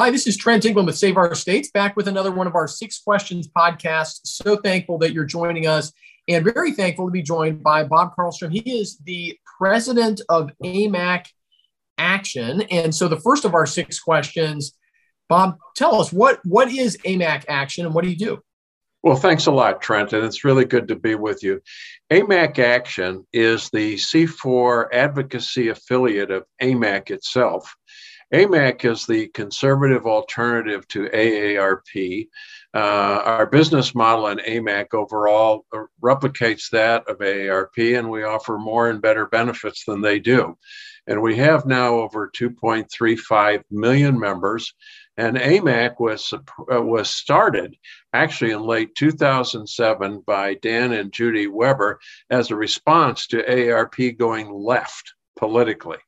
Hi, this is Trent England with Save Our States, back with another one of our Six Questions podcasts. So thankful that you're joining us and very thankful to be joined by Bob Carlstrom. He is the president of AMAC Action. And so the first of our six questions, Bob, tell us what, what is AMAC Action and what do you do? Well, thanks a lot, Trent, and it's really good to be with you. AMAC Action is the C4 advocacy affiliate of AMAC itself. AMAC is the conservative alternative to AARP. Uh, our business model in AMAC overall replicates that of AARP, and we offer more and better benefits than they do. And we have now over 2.35 million members. And AMAC was, uh, was started actually in late 2007 by Dan and Judy Weber as a response to AARP going left politically.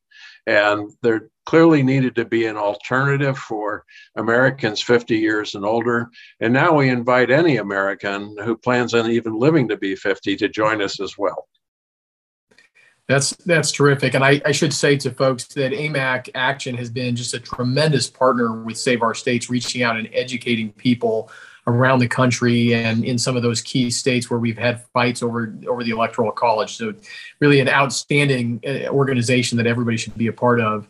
And there clearly needed to be an alternative for Americans 50 years and older. And now we invite any American who plans on even living to be 50 to join us as well. That's that's terrific, and I, I, should say to folks that AMAC Action has been just a tremendous partner with Save Our States, reaching out and educating people around the country and in some of those key states where we've had fights over over the electoral college. So, really, an outstanding uh, organization that everybody should be a part of.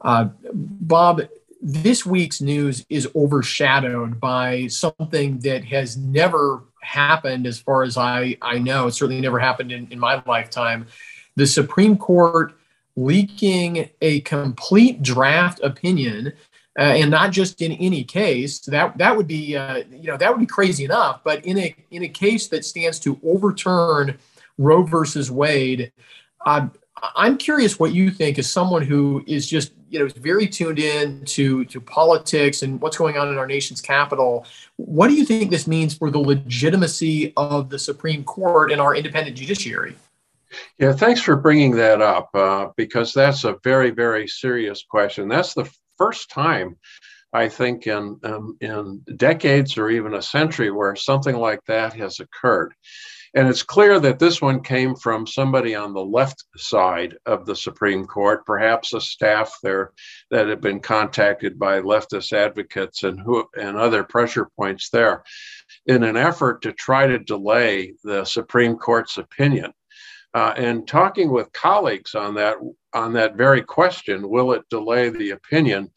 Uh, Bob, this week's news is overshadowed by something that has never happened, as far as I I know. It certainly never happened in, in my lifetime. The Supreme Court leaking a complete draft opinion uh, and not just in any case. That that would be uh, you know that would be crazy enough. But in a in a case that stands to overturn Roe versus Wade, uh, I'm curious what you think as someone who is just you know very tuned in to to politics and what's going on in our nation's capital. What do you think this means for the legitimacy of the Supreme Court and our independent judiciary? Yeah, thanks for bringing that up uh, because that's a very, very serious question. That's the first time I think in um, in decades or even a century where something like that has occurred. And it's clear that this one came from somebody on the left side of the Supreme Court, perhaps a staff there that had been contacted by leftist advocates and who and other pressure points there, in an effort to try to delay the Supreme Court's opinion. Uh, and talking with colleagues on that on that very question, will it delay the opinion?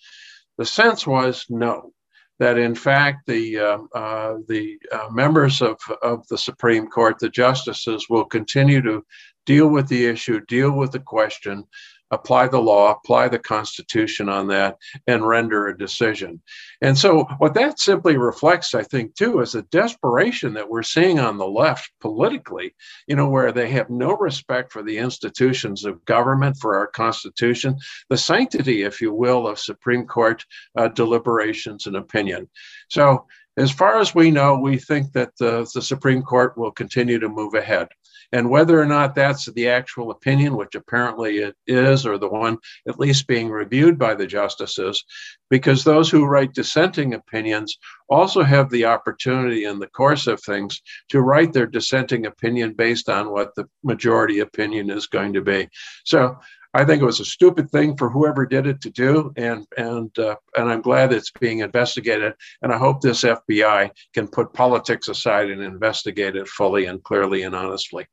The sense was no. That in fact the uh, uh, the uh, members of, of the Supreme Court, the justices, will continue to deal with the issue, deal with the question, apply the law, apply the Constitution on that, and render a decision. And so, what that simply reflects, I think, too, is a desperation that we're seeing on the left politically, you know, where they have no respect for the institutions of government, for our Constitution, the sanctity, if you will, of Supreme Court uh, deliberations and opinion. So, as far as we know, we think that the, the Supreme Court will continue to move ahead. And whether or not that's the actual opinion, which apparently it is, or the one at least being reviewed by the justices, because those who write dissenting opinions also have the opportunity in the course of things to write their dissenting opinion based on what the majority opinion is going to be. So I think it was a stupid thing for whoever did it to do, and and uh, and I'm glad it's being investigated. And I hope this FBI can put politics aside and investigate it fully and clearly and honestly.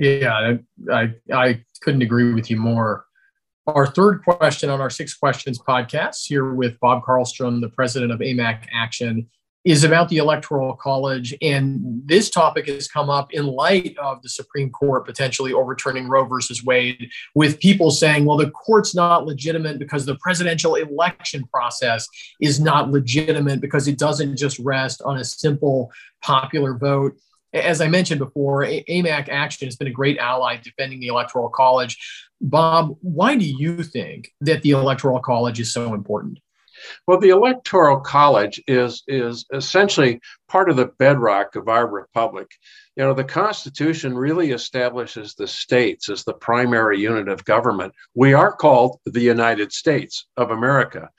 Yeah, I, I couldn't agree with you more. Our third question on our Six Questions podcast, here with Bob Carlstrom, the president of AMAC Action, is about the Electoral College. And this topic has come up in light of the Supreme Court potentially overturning Roe versus Wade, with people saying, well, the court's not legitimate because the presidential election process is not legitimate because it doesn't just rest on a simple popular vote as I mentioned before, AMAC Action has been a great ally defending the Electoral College. Bob, why do you think that the Electoral College is so important? Well, the Electoral College is is essentially part of the bedrock of our republic. You know, the Constitution really establishes the states as the primary unit of government. We are called the United States of America.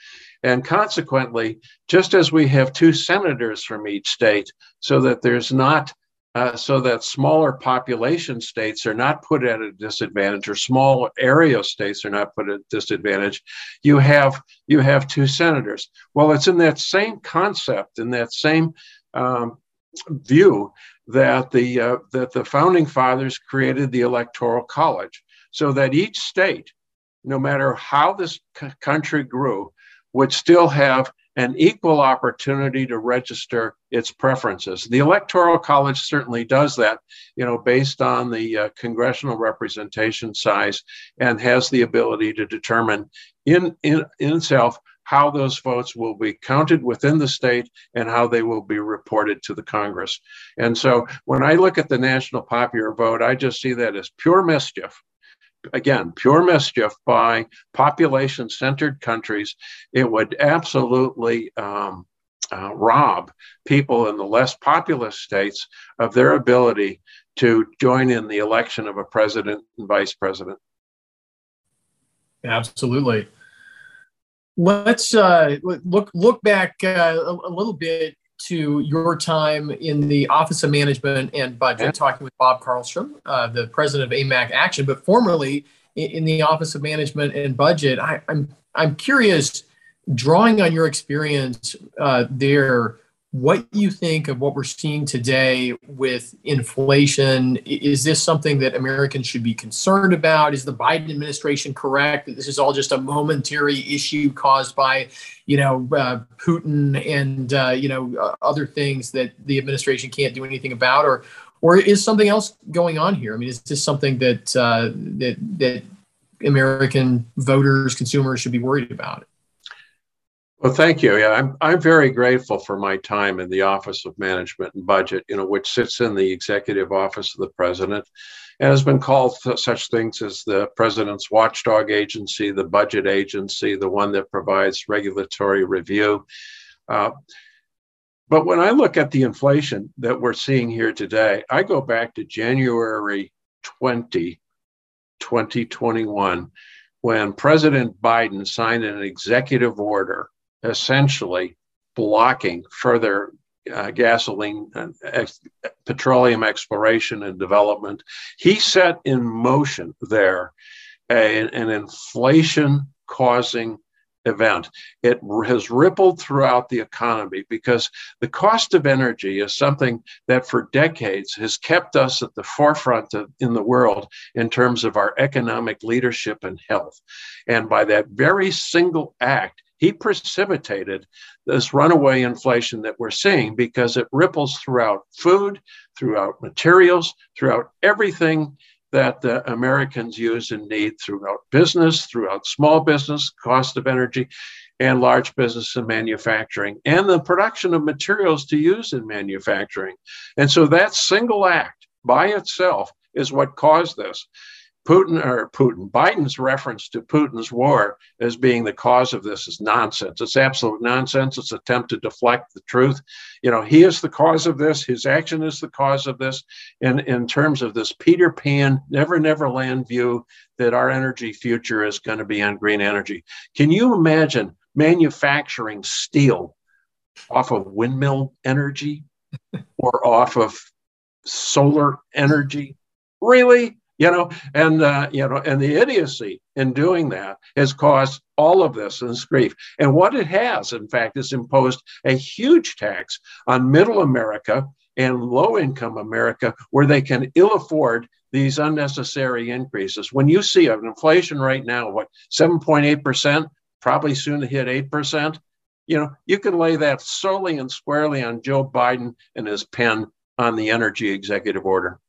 And consequently, just as we have two senators from each state, so that there's not uh, so that smaller population states are not put at a disadvantage or small area states are not put at a disadvantage. You have you have two senators. Well it's in that same concept in that same um, view that the uh, that the founding fathers created the electoral college so that each state no matter how this c- country grew would still have an equal opportunity to register its preferences. The Electoral College certainly does that, you know, based on the uh, congressional representation size and has the ability to determine in, in, in itself how those votes will be counted within the state and how they will be reported to the Congress. And so when I look at the national popular vote, I just see that as pure mischief again, pure mischief by population centered countries, it would absolutely um, uh, rob people in the less populous states of their ability to join in the election of a president and vice president. Absolutely. Let's uh, look look back uh, a, a, little bit to your time in the Office of Management and Budget, yeah. talking with Bob Carlstrom, uh, the president of AMAC Action, but formerly in, in the Office of Management and Budget. I, I'm I'm curious, drawing on your experience uh, there, what do you think of what we're seeing today with inflation. Is this something that Americans should be concerned about? Is the Biden administration correct that this is all just a momentary issue caused by, you know, uh, Putin and uh, you know uh, other things that the administration can't do anything about, or or is something else going on here? I mean, is this something that uh, that that American voters, consumers should be worried about? Well, thank you. Yeah, I'm I'm very grateful for my time in the Office of Management and Budget, you know, which sits in the Executive Office of the President, and has been called such things as the President's Watchdog Agency, the Budget Agency, the one that provides regulatory review. Uh, but when I look at the inflation that we're seeing here today, I go back to January 20, 2021, when President Biden signed an executive order essentially blocking further uh, gasoline and ex- petroleum exploration and development. He set in motion there a, an inflation causing event. It has rippled throughout the economy because the cost of energy is something that for decades has kept us at the forefront of, in the world in terms of our economic leadership and health. And by that very single act, he precipitated this runaway inflation that we're seeing because it ripples throughout food, throughout materials, throughout everything that the Americans use and need throughout business, throughout small business, cost of energy, and large business and manufacturing, and the production of materials to use in manufacturing. And so that single act by itself is what caused this. Putin or Putin, Biden's reference to Putin's war as being the cause of this is nonsense. It's absolute nonsense. It's an attempt to deflect the truth. You know, he is the cause of this. His action is the cause of this. In in terms of this Peter Pan, never never land view that our energy future is going to be on green energy. Can you imagine manufacturing steel off of windmill energy or off of solar energy? Really? You know, and uh, you know, and the idiocy in doing that has caused all of this and this grief. And what it has, in fact, is imposed a huge tax on middle America and low income America, where they can ill afford these unnecessary increases. When you see an inflation right now, what 7.8 percent, probably soon to hit eight percent. You know, you can lay that solely and squarely on Joe Biden and his pen on the energy executive order.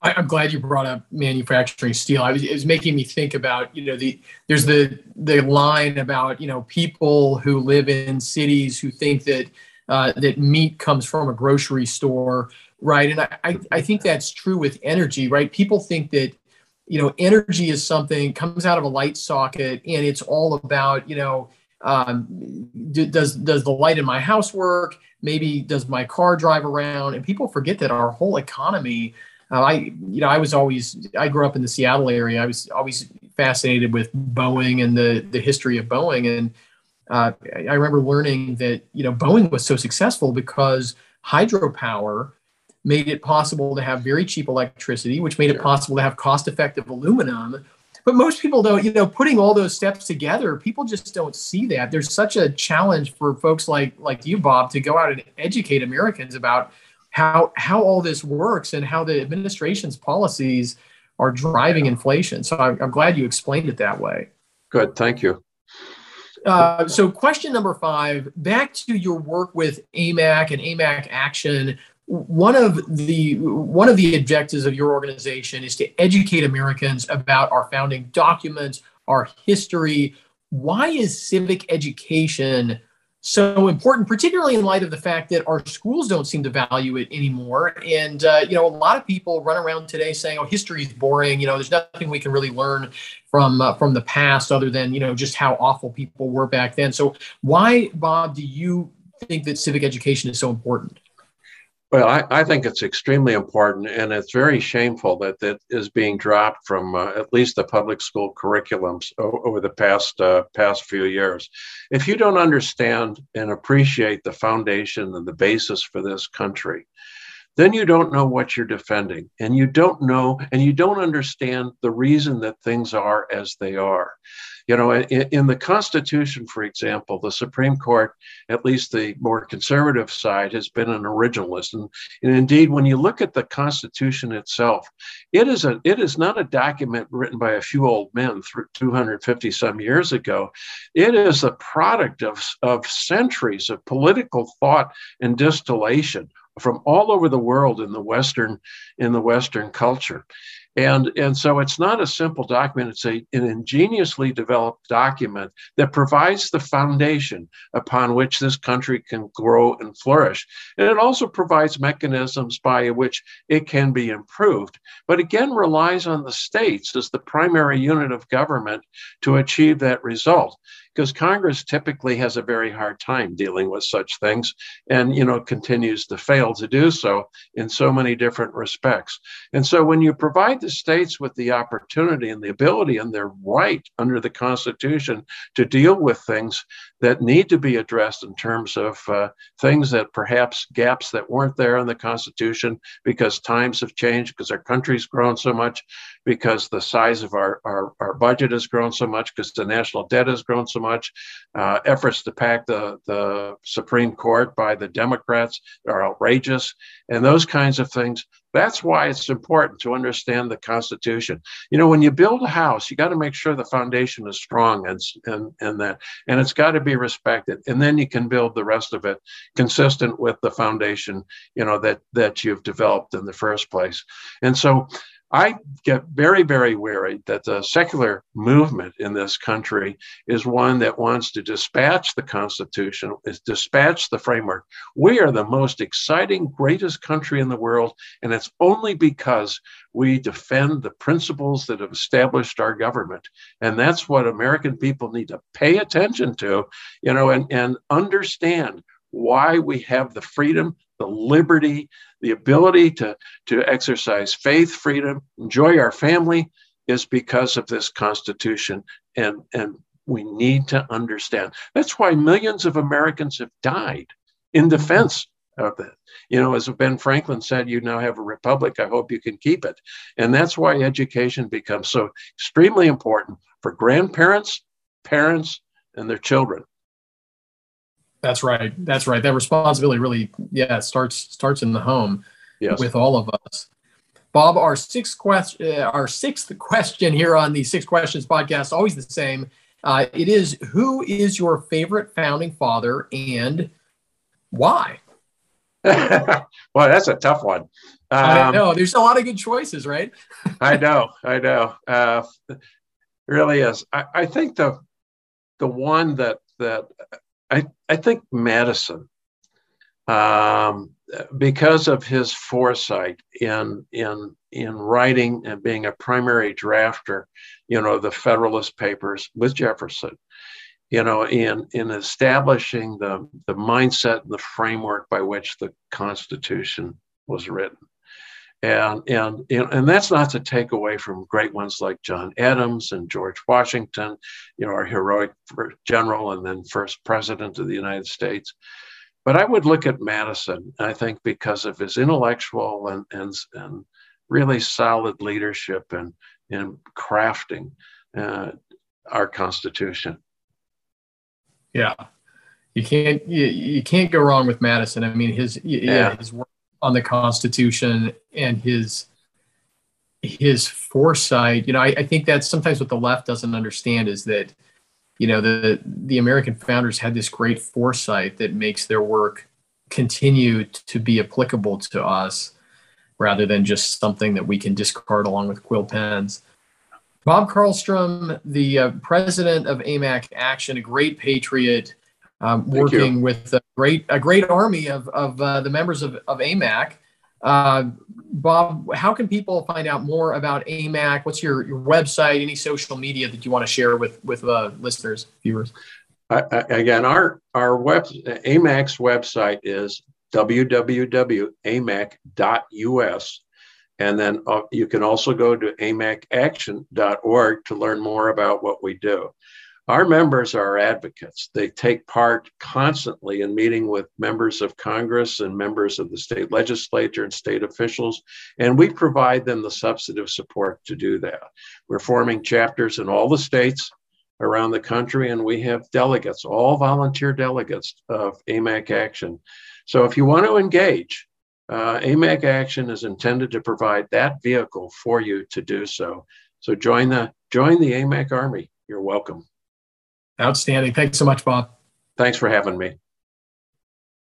I, am glad you brought up manufacturing steel. I was, it was making me think about, you know, the there's the the line about, you know, people who live in cities who think that uh, that meat comes from a grocery store, right? And I, I, I think that's true with energy, right? People think that, you know, energy is something comes out of a light socket and it's all about, you know, um, do, does does the light in my house work? Maybe does my car drive around? And people forget that our whole economy uh, I, you know, I was always, I grew up in the Seattle area. I was always fascinated with Boeing and the the history of Boeing. And uh, I remember learning that you know Boeing was so successful because hydropower made it possible to have very cheap electricity, which made sure. it possible to have cost effective aluminum. But most people don't, you know, putting all those steps together, people just don't see that. There's such a challenge for folks like like you, Bob, to go out and educate Americans about how how all this works and how the administration's policies are driving inflation. So I'm, I'm glad you explained it that way. Good, thank you. Uh, so question number five, back to your work with AMAC and AMAC Action. One of the one of the objectives of your organization is to educate Americans about our founding documents, our history. Why is civic education so important, particularly in light of the fact that our schools don't seem to value it anymore. And, uh, you know, a lot of people run around today saying, oh, history is boring. You know, there's nothing we can really learn from uh, from the past other than, you know, just how awful people were back then. So why, Bob, do you think that civic education is so important? Well, I, I, think it's extremely important, and it's very shameful that that is being dropped from uh, at least the public school curriculums o- over the past uh, past few years. If you don't understand and appreciate the foundation and the basis for this country, then you don't know what you're defending, and you don't know, and you don't understand the reason that things are as they are. You know, in, in, the Constitution, for example, the Supreme Court, at least the more conservative side, has been an originalist. And, and indeed, when you look at the Constitution itself, it is a it is not a document written by a few old men 250 some years ago. It is a product of, of centuries of political thought and distillation from all over the world in the Western in the Western culture. And, and so it's not a simple document, it's a, an ingeniously developed document that provides the foundation upon which this country can grow and flourish. And it also provides mechanisms by which it can be improved, but again relies on the states as the primary unit of government to achieve that result because Congress typically has a very hard time dealing with such things and you know continues to fail to do so in so many different respects. And so when you provide the states with the opportunity and the ability and their right under the Constitution to deal with things that need to be addressed in terms of uh, things that perhaps gaps that weren't there in the Constitution because times have changed, because our country's grown so much, because the size of our, our, our budget has grown so much, because the national debt has grown so much. Uh, efforts to pack the, the Supreme Court by the Democrats are outrageous, and those kinds of things. That's why it's important to understand the Constitution. You know, when you build a house, you got to make sure the foundation is strong and, and, and that, and it's got to be respected. And then you can build the rest of it consistent with the foundation, you know, that, that you've developed in the first place. And so I get very, very worried that the secular movement in this country is one that wants to dispatch the Constitution, is dispatch the framework. We are the most exciting, greatest country in the world, and it's only because we defend the principles that have established our government. And that's what American people need to pay attention to, you know, and, and understand why we have the freedom, the liberty, the ability to, to exercise faith, freedom, enjoy our family is because of this Constitution. And, and we need to understand. That's why millions of Americans have died in defense of it. You know, as Ben Franklin said, you now have a republic. I hope you can keep it. And that's why education becomes so extremely important for grandparents, parents, and their children. That's right. That's right. That responsibility really, yeah, starts starts in the home yes. with all of us. Bob, our sixth question, uh, our sixth question here on the Six Questions podcast, always the same. Uh, it is: Who is your favorite founding father and why? well, that's a tough one. Um, I know. There's a lot of good choices, right? I know. I know. Uh, really is. I, I think the the one that that I, I think Madison, um, because of his foresight in in in writing and being a primary drafter, you know, the Federalist Papers with Jefferson, you know, in in establishing the the mindset and the framework by which the Constitution was written. And, and, and that's not to take away from great ones like John Adams and George Washington, you know, our heroic general and then first president of the United States. But I would look at Madison, I think, because of his intellectual and, and, and really solid leadership and in crafting uh, our Constitution. Yeah, you can't you, you can't go wrong with Madison. I mean, his yeah. yeah his work on the Constitution and his his foresight. You know, I, I think that's sometimes what the left doesn't understand is that you know the the American founders had this great foresight that makes their work continue to be applicable to us rather than just something that we can discard along with quill pens. Bob Carlstrom, the uh, president of AMAC Action, a great patriot, um, working with a great a great army of, of uh, the members of, of AMAC. Uh, Bob, how can people find out more about AMAC? What's your, your website? Any social media that you want to share with with uh, listeners, viewers? again, our our web AMAC's website is www.amac.us. And then uh, you can also go to amacaction.org to learn more about what we do. Our members are advocates. They take part constantly in meeting with members of Congress and members of the state legislature and state officials, and we provide them the substantive support to do that. We're forming chapters in all the states around the country, and we have delegates, all volunteer delegates of AMAC Action. So if you want to engage, uh, AMAC Action is intended to provide that vehicle for you to do so. So join the join the AMAC Army. You're welcome. Outstanding. Thanks so much, Bob. Thanks for having me.